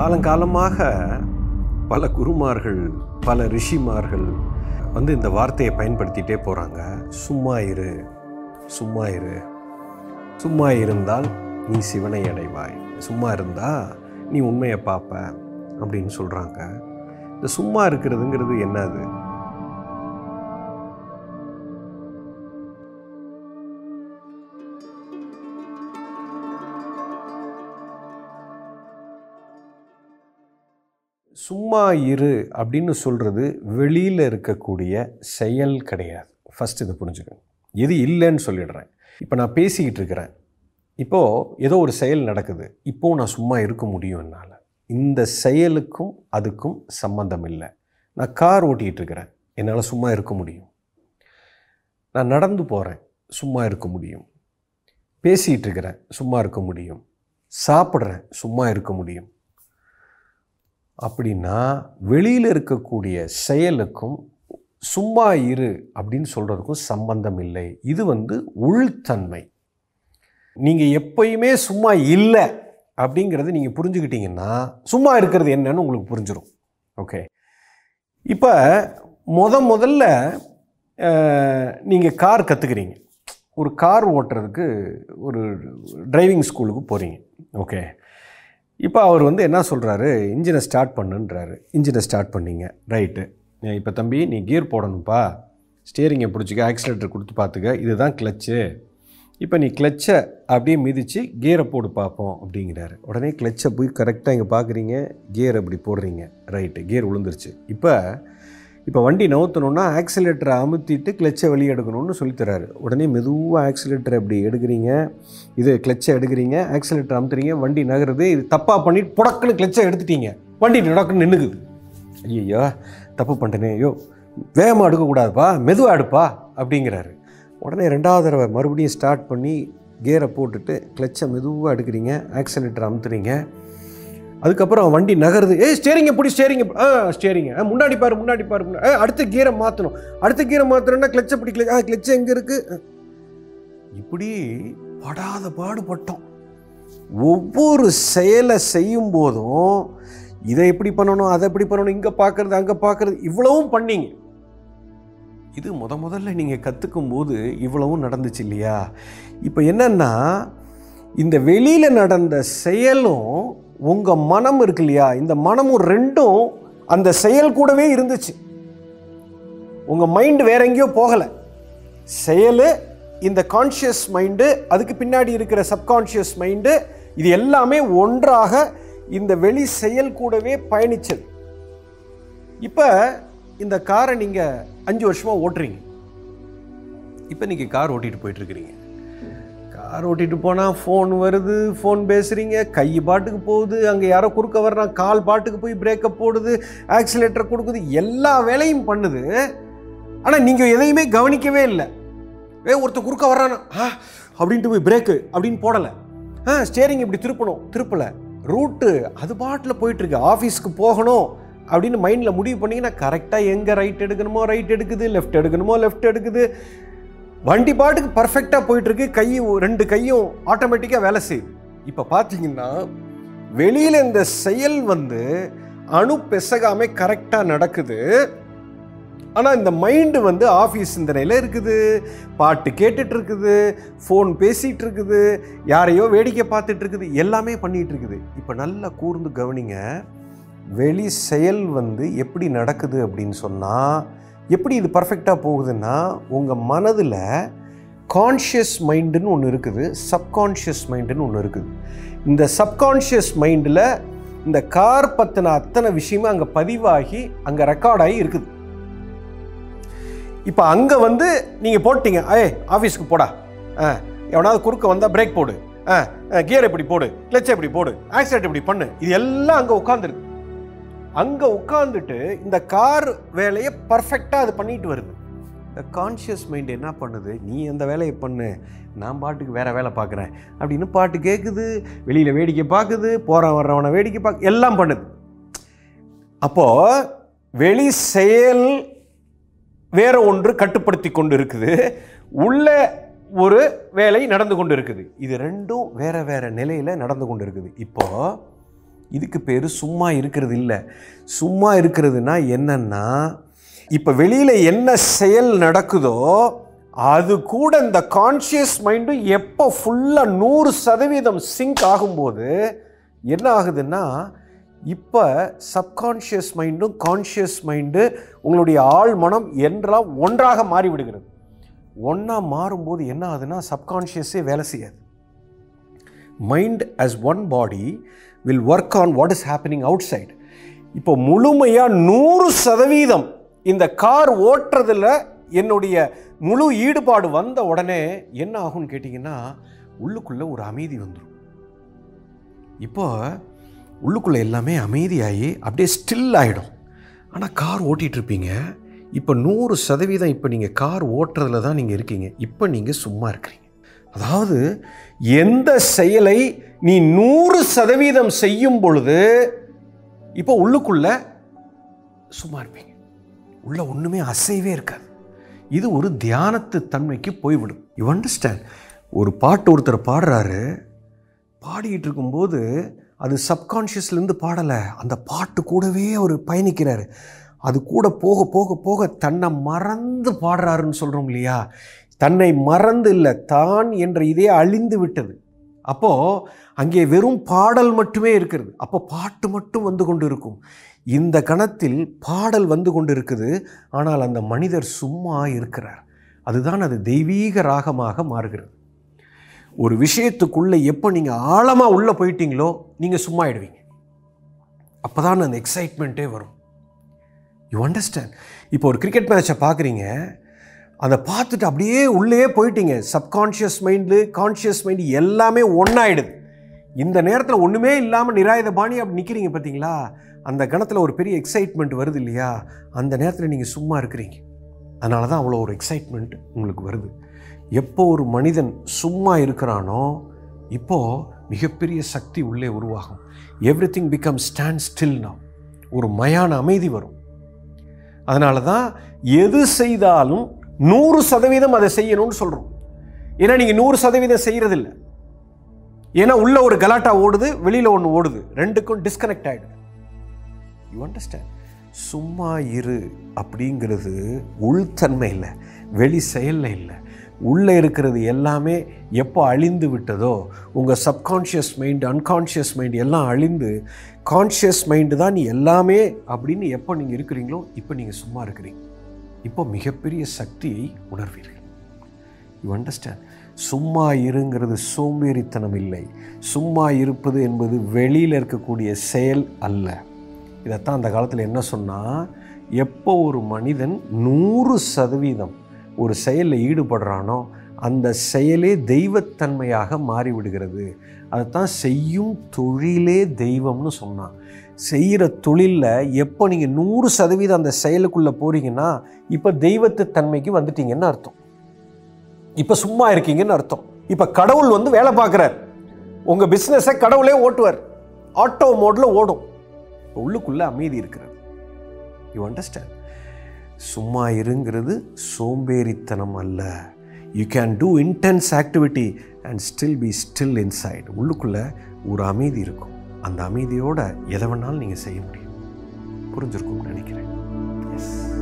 காலங்காலமாக பல குருமார்கள் பல ரிஷிமார்கள் வந்து இந்த வார்த்தையை பயன்படுத்திட்டே போகிறாங்க சும்மா இரு சும்மா இரு. சும்மா இருந்தால் நீ சிவனை அடைவாய். சும்மா இருந்தால் நீ உண்மையை பார்ப்ப அப்படின்னு சொல்கிறாங்க இந்த சும்மா இருக்கிறதுங்கிறது என்னது? சும்மா இரு அப்படின்னு சொல்கிறது வெளியில் இருக்கக்கூடிய செயல் கிடையாது. ஃபஸ்ட் இதை புரிஞ்சுக்கணும் எது இல்லைன்னு சொல்லிடுறேன். இப்போ நான் பேசிக்கிட்டு இருக்கிறேன். இப்போது ஏதோ ஒரு செயல் நடக்குது. இப்போது நான் சும்மா இருக்க முடியும் என்னால். இந்த செயலுக்கும் அதுக்கும் சம்மந்தம் இல்லை. நான் கார் ஓட்டிகிட்டு இருக்கிறேன். என்னால் சும்மா இருக்க முடியும். நான் நடந்து போகிறேன் சும்மா இருக்க முடியும். பேசிகிட்டு இருக்கிறேன். சும்மா இருக்க முடியும். சாப்பிட்றேன். சும்மா இருக்க முடியும். அப்படின்னா வெளியில் இருக்கக்கூடிய செயலுக்கும் சும்மா இரு அப்படின்னு சொல்கிறதுக்கும் சம்பந்தம் இல்லை. இது வந்து உள்தன்மை. நீங்கள் எப்பயுமே சும்மா இல்லை அப்படிங்கிறது நீங்கள் புரிஞ்சுக்கிட்டீங்கன்னா சும்மா இருக்கிறது என்னன்னு உங்களுக்கு புரிஞ்சிடும் ஓகே. இப்போ முத முதல்ல நீங்கள் கார் கற்றுக்குறீங்க ஒரு கார் ஓட்டுறதுக்கு ஒரு டிரைவிங் ஸ்கூலுக்கு போகிறீங்க ஓகே. இப்போ அவர் வந்து என்ன சொல்கிறாரு இன்ஜினை ஸ்டார்ட் பண்ணுன்றாரு. இன்ஜினை ஸ்டார்ட் பண்ணிங்க. ரைட்டு இப்போ தம்பி நீ கியர் போடணும்ப்பா ஸ்டியரிங்கை பிடிச்சிக்க ஆக்சிலேட்டர் கொடுத்து பார்த்துக்க இதுதான் கிளச்சு இப்போ நீ கிளச்சை அப்படியே மிதித்து கியரை போடு பார்ப்போம் அப்படிங்கிறாரு. உடனே கிளச்சை போய் கரெக்டாக இங்கே பார்க்குறீங்க கியர் அப்படி போடுறீங்க. ரைட்டு கியர் விழுந்துருச்சு இப்போ இப்போ வண்டி நவுத்தணுன்னா ஆக்சிலேட்டரை அமுத்திட்டு கிளச்சை வெளியே எடுக்கணும்னு சொல்லித்தராரு உடனே மெதுவாக ஆக்சிலேட்டரை அப்படி எடுக்கிறீங்க. இது கிளச்சை எடுக்கிறீங்க. ஆக்சிலேட்டர் அமுத்துறீங்க. வண்டி நகருது. இது தப்பாக பண்ணிட்டு புடக்குன்னு கிளச்சை எடுத்துட்டீங்க. வண்டி நடக்குன்னு நின்றுக்குது ஐயோ தப்பு பண்ணிட்டேனே. ஐயோ வேகமாக எடுக்கக்கூடாதுப்பா. மெதுவாக எடுப்பா அப்படிங்கிறாரு. உடனே ரெண்டாவது தடவை மறுபடியும் ஸ்டார்ட் பண்ணி கியரை போட்டுட்டு கிளச்சை மெதுவாக எடுக்கிறீங்க. ஆக்சிலேட்டர் அமுத்துறீங்க. அதுக்கப்புறம் வண்டி நகருது. ஏய் ஸ்டேரிங்க பிடி ஸ்டேரிங்க ஆ ஸ்டேரிங்க ஆ முன்னாடி பாரு முன்னாடி பாரு. முன்னாடி அடுத்த கீரை மாற்றணும் அடுத்த கீரை மாற்றணும்னா கிளச்சை பிடி கிளச் ஆ கிளச்சு எங்கே இருக்குது இப்படி படாத பாடுபட்டோம். ஒவ்வொரு செயலை செய்யும் போதும் இதை எப்படி பண்ணணும் அதை எப்படி பண்ணணும் இங்கே பார்க்குறது அங்கே பார்க்குறது இவ்வளவும் பண்ணீங்க. இது முத முதல்ல நீங்கள் கற்றுக்கும் போது இவ்வளவும் நடந்துச்சு இல்லையா? இப்போ என்னென்னா இந்த வெளியில் நடந்த செயலும் உங்கள் மனம் இருக்கு இல்லையா? இந்த மனமும் ரெண்டும் அந்த செயல் கூடவே இருந்துச்சு. உங்கள் மைண்டு வேற எங்கேயோ போகலை. செயல் இந்த கான்ஷியஸ் மைண்டு அதுக்கு பின்னாடி இருக்கிற சப்கான்ஷியஸ் மைண்டு இது எல்லாமே ஒன்றாக இந்த வெளி செயல் கூடவே பயணிச்சது. இப்போ இந்த காரை நீங்கள் அஞ்சு வருஷமாக ஓட்டுறீங்க. இப்போ நீங்கள் கார் ஓட்டிகிட்டு போயிட்டுருக்கிறீங்க கார் ஓட்டிகிட்டு போனால் ஃபோன் வருது ஃபோன் பேசுகிறீங்க கை பாட்டுக்கு போகுது அங்கே யாரோ குறுக்க வர்றான் கால் பாட்டுக்கு போய் பிரேக்கப் போடுது ஆக்சிலேட்டர் கொடுக்குது எல்லா வேலையும் பண்ணுது. ஆனால் நீங்கள் எதையுமே கவனிக்கவே இல்லை. ஏ ஒருத்தர் குறுக்க வர்றானா? ஆ அப்படின்ட்டு போய் பிரேக்கு அப்படின்னு போடலை. ஆ ஸ்டேரிங் இப்படி திருப்பணும் திருப்பலை. ரூட்டு அது பாட்டில் போயிட்டுருக்கு ஆஃபீஸ்க்கு போகணும் அப்படின்னு மைண்டில் முடிவு பண்ணிங்கன்னா கரெக்டாக எங்கே ரைட் எடுக்கணுமோ ரைட் எடுக்குது லெஃப்ட் எடுக்கணுமோ லெஃப்ட் எடுக்குது. வண்டி பாட்டுக்கு பர்ஃபெக்டாக போயிட்டுருக்கு. கையும் ரெண்டு கையும் ஆட்டோமேட்டிக்காக வேலை செய்யுது. இப்போ பார்த்தீங்கன்னா வெளியில் இந்த செயல் வந்து அணு பெசகாமே கரெக்டாக நடக்குது. ஆனால் இந்த மைண்டு வந்து ஆஃபீஸ் சிந்தனையில் இருக்குது. பாட்டு கேட்டுட்டு இருக்குது ஃபோன் பேசிகிட்டு இருக்குது யாரையோ வேடிக்கை பார்த்துட்டு இருக்குது எல்லாமே பண்ணிகிட்டு இருக்குது இப்போ நல்லா கூர்ந்து கவனிங்க. வெளி செயல் வந்து எப்படி நடக்குது அப்படின்னு சொன்னால் எப்படி இது பர்ஃபெக்டாக போகுதுன்னா உங்கள் மனதில் கான்ஷியஸ் மைண்டுன்னு ஒன்று இருக்குது சப்கான்ஷியஸ் மைண்டுன்னு ஒன்று இருக்குது. இந்த சப்கான்ஷியஸ் மைண்டில் இந்த கார் பற்றின அத்தனை விஷயமும் அங்கே பதிவாகி அங்கே ரெக்கார்ட் ஆகி இருக்குது. இப்போ அங்கே வந்து நீங்கள் போட்டீங்க ஏ ஆஃபீஸ்க்கு போடா. ஆ எவனாவது குறுக்க வந்தால் பிரேக் போடு. ஆ கியர் இப்படி போடு கிளச்சை இப்படி போடு ஆக்சிடென்ட் இப்படி பண்ணு. இது எல்லாம் அங்கே உட்காந்துருக்கு அங்கே உட்காந்துட்டு இந்த கார் வேலையை பர்ஃபெக்டாக அது பண்ணிட்டு வருது. இந்த கான்ஷியஸ் மைண்ட் என்ன பண்ணுது? நீ அந்த வேலையை பண்ணு. நான் பாட்டுக்கு வேறு வேலை பார்க்குறேன் அப்படின்னு பாட்டு கேட்குது வெளியில் வேடிக்கை பார்க்குது போகிறவன் வர்றவனை வேடிக்கை பார்க்க எல்லாம் பண்ணுது. அப்போது வெளி செயல் வேற ஒன்று கட்டுப்படுத்தி கொண்டு இருக்குது உள்ள ஒரு வேலை நடந்து கொண்டு இருக்குது இது ரெண்டும் வேறு வேறு நிலையில் நடந்து கொண்டு இருக்குது இப்போது இதுக்கு பேர் சும்மா இருக்கிறது இல்லை. சும்மா இருக்கிறதுனா என்னன்னா இப்போ வெளியில் என்ன செயல் நடக்குதோ அது கூட இந்த கான்ஷியஸ் மைண்டும் எப்போ ஃபுல்லாக நூறு சதவீதம் சிங்க் ஆகும்போது என்ன ஆகுதுன்னா இப்போ சப்கான்ஷியஸ் மைண்டும் கான்ஷியஸ் மைண்டு உங்களுடைய ஆள் மனம் என்றால் ஒன்றாக மாறிவிடுகிறது. ஒன்றா மாறும்போது என்ன ஆகுதுன்னா சப்கான்ஷியஸே வேலை செய்யாது. Mind as one body will work on what is happening outside இப்போ முழுமையாக நூறு சதவீதம் இந்த கார் ஓட்டுறதில் என்னுடைய முழு ஈடுபாடு வந்த உடனே என்ன ஆகும்னு கேட்டிங்கன்னா உள்ளுக்குள்ளே ஒரு அமைதி வந்துடும் இப்போ உள்ளுக்குள்ளே எல்லாமே அமைதியாகி அப்படியே ஸ்டில் ஆகிடும் ஆனால் கார் ஓட்டிகிட்டு இருப்பீங்க. இப்போ நூறு சதவீதம் இப்போ நீங்கள் கார் ஓட்டுறதுல தான் நீங்கள் இருக்கீங்க. இப்போ நீங்கள் சும்மா இருக்கிறீங்க. அதாவது எந்த செயலை நீ நூறு சதவீதம் செய்யும் பொழுது இப்போ உள்ளுக்குள்ள சும்மா இருப்பீங்க. உள்ள ஒன்றுமே அசைவே இருக்காது. இது ஒரு தியானத்து தன்மைக்கு போய்விடும். யூ அண்டர்ஸ்டாண்ட் ஒரு பாட்டு ஒருத்தர் பாடுறாரு. பாடிக்கிட்டு இருக்கும்போது அது சப்கான்ஷியஸ்லேருந்து பாடலை. அந்த பாட்டு கூடவே அவர் பயணிக்கிறாரு. அது கூட போக போக போக தன்னை மறந்து பாடுறாருன்னு சொல்கிறோம் இல்லையா? தன்னை மறந்து இல்லை தான் என்ற இதே அழிந்து விட்டது. அப்போது அங்கே வெறும் பாடல் மட்டுமே இருக்கிறது. அப்போ பாட்டு மட்டும் வந்து கொண்டு இருக்கும் இந்த கணத்தில் பாடல் வந்து கொண்டு இருக்குது ஆனால் அந்த மனிதர் சும்மா இருக்கிறார். அதுதான் அது தெய்வீக ராகமாக மாறுகிறது. ஒரு விஷயத்துக்குள்ளே எப்போ நீங்கள் ஆழமாக உள்ளே போயிட்டீங்களோ நீங்கள் சும்மா ஆயிடுவீங்க. அப்போ தான் அந்த எக்ஸைட்மெண்ட்டே வரும். யூ அண்டர்ஸ்டாண்ட் இப்போ ஒரு கிரிக்கெட் மேட்சை பார்க்குறீங்க. அதை பார்த்துட்டு அப்படியே உள்ளே போயிட்டீங்க. சப்கான்ஷியஸ் மைண்டு கான்ஷியஸ் மைண்டு எல்லாமே ஒன்றாயிடுது இந்த நேரத்தில் ஒன்றுமே இல்லாமல் நிராயுத பாணி அப்படி நிற்கிறீங்க பார்த்தீங்களா அந்த கணத்தில் ஒரு பெரிய எக்ஸைட்மெண்ட் வருது இல்லையா? அந்த நேரத்தில் நீங்கள் சும்மா இருக்கிறீங்க. அதனால தான் அவ்வளோ ஒரு எக்ஸைட்மெண்ட் உங்களுக்கு வருது. எப்போ ஒரு மனிதன் சும்மா இருக்கிறானோ இப்போது மிகப்பெரிய சக்தி உள்ளே உருவாகும். Everything become stand still ஒரு மயான அமைதி வரும். அதனால தான் எது செய்தாலும் நூறு சதவீதம் அதை செய்யணும்னு சொல்கிறோம் ஏன்னா நீங்கள் நூறு சதவீதம் செய்கிறதில்ல ஏன்னா உள்ள ஒரு கலாட்டா ஓடுது வெளியில் ஒன்று ஓடுது. ரெண்டுக்கும் டிஸ்கனெக்ட் ஆகிடுது யூ அண்டர்ஸ்டாண்ட் சும்மா இரு அப்படிங்கிறது உள்தன்மை இல்லை வெளி செயலில் இல்லை. உள்ளே இருக்கிறது எல்லாமே எப்போ அழிந்து விட்டதோ உங்கள் சப்கான்ஷியஸ் மைண்டு அன்கான்ஷியஸ் மைண்டு எல்லாம் அழிந்து கான்ஷியஸ் மைண்டு தான் நீ எல்லாமே அப்படின்னு எப்போ நீங்கள் இருக்கிறீங்களோ இப்போ நீங்கள் சும்மா இருக்கிறீங்க. இப்போ மிகப்பெரிய சக்தியை உணர்வீர்கள். யூ அண்டர்ஸ்டாண்ட் சும்மா இருங்கிறது சோம்பேறித்தனம் இல்லை. சும்மா இருப்பது என்பது வெளியில் இருக்கக்கூடிய செயல் அல்ல. இதைத்தான் அந்த காலத்தில் என்ன சொன்னால் எப்போ ஒரு மனிதன் நூறு சதவீதம் ஒரு செயலில் ஈடுபடுறானோ அந்த செயலே தெய்வத்தன்மையாக மாறிவிடுகிறது. அதைத்தான் செய்யும் தொழிலே தெய்வம்னு சொன்னான். செய்கிற தொழிலில் எப்போ நீங்கள் நூறு சதவீதம் அந்த செயலுக்குள்ளே போகிறீங்கன்னா இப்போ தெய்வத்து தன்மைக்கு வந்துட்டீங்கன்னு அர்த்தம். இப்போ சும்மா இருக்கீங்கன்னு அர்த்தம். இப்போ கடவுள் வந்து வேலை பார்க்குறார். உங்கள் பிஸ்னஸை கடவுளே ஓட்டுவார். ஆட்டோ மோடில் ஓடும். இப்போ உள்ளுக்குள்ளே அமைதி இருக்கிறது. யூ அண்டர்ஸ்டாண்ட் சும்மா இருங்கிறது சோம்பேறித்தனம் அல்ல. You can do intense activity and still be still inside உள்ளுக்குள்ளே ஒரு அமைதி இருக்கும். அந்த அமைதியோட எதை வேணாலும் நீங்கள் செய்ய முடியும். புரிஞ்சிருக்கும்னு நினைக்கிறேன். எஸ்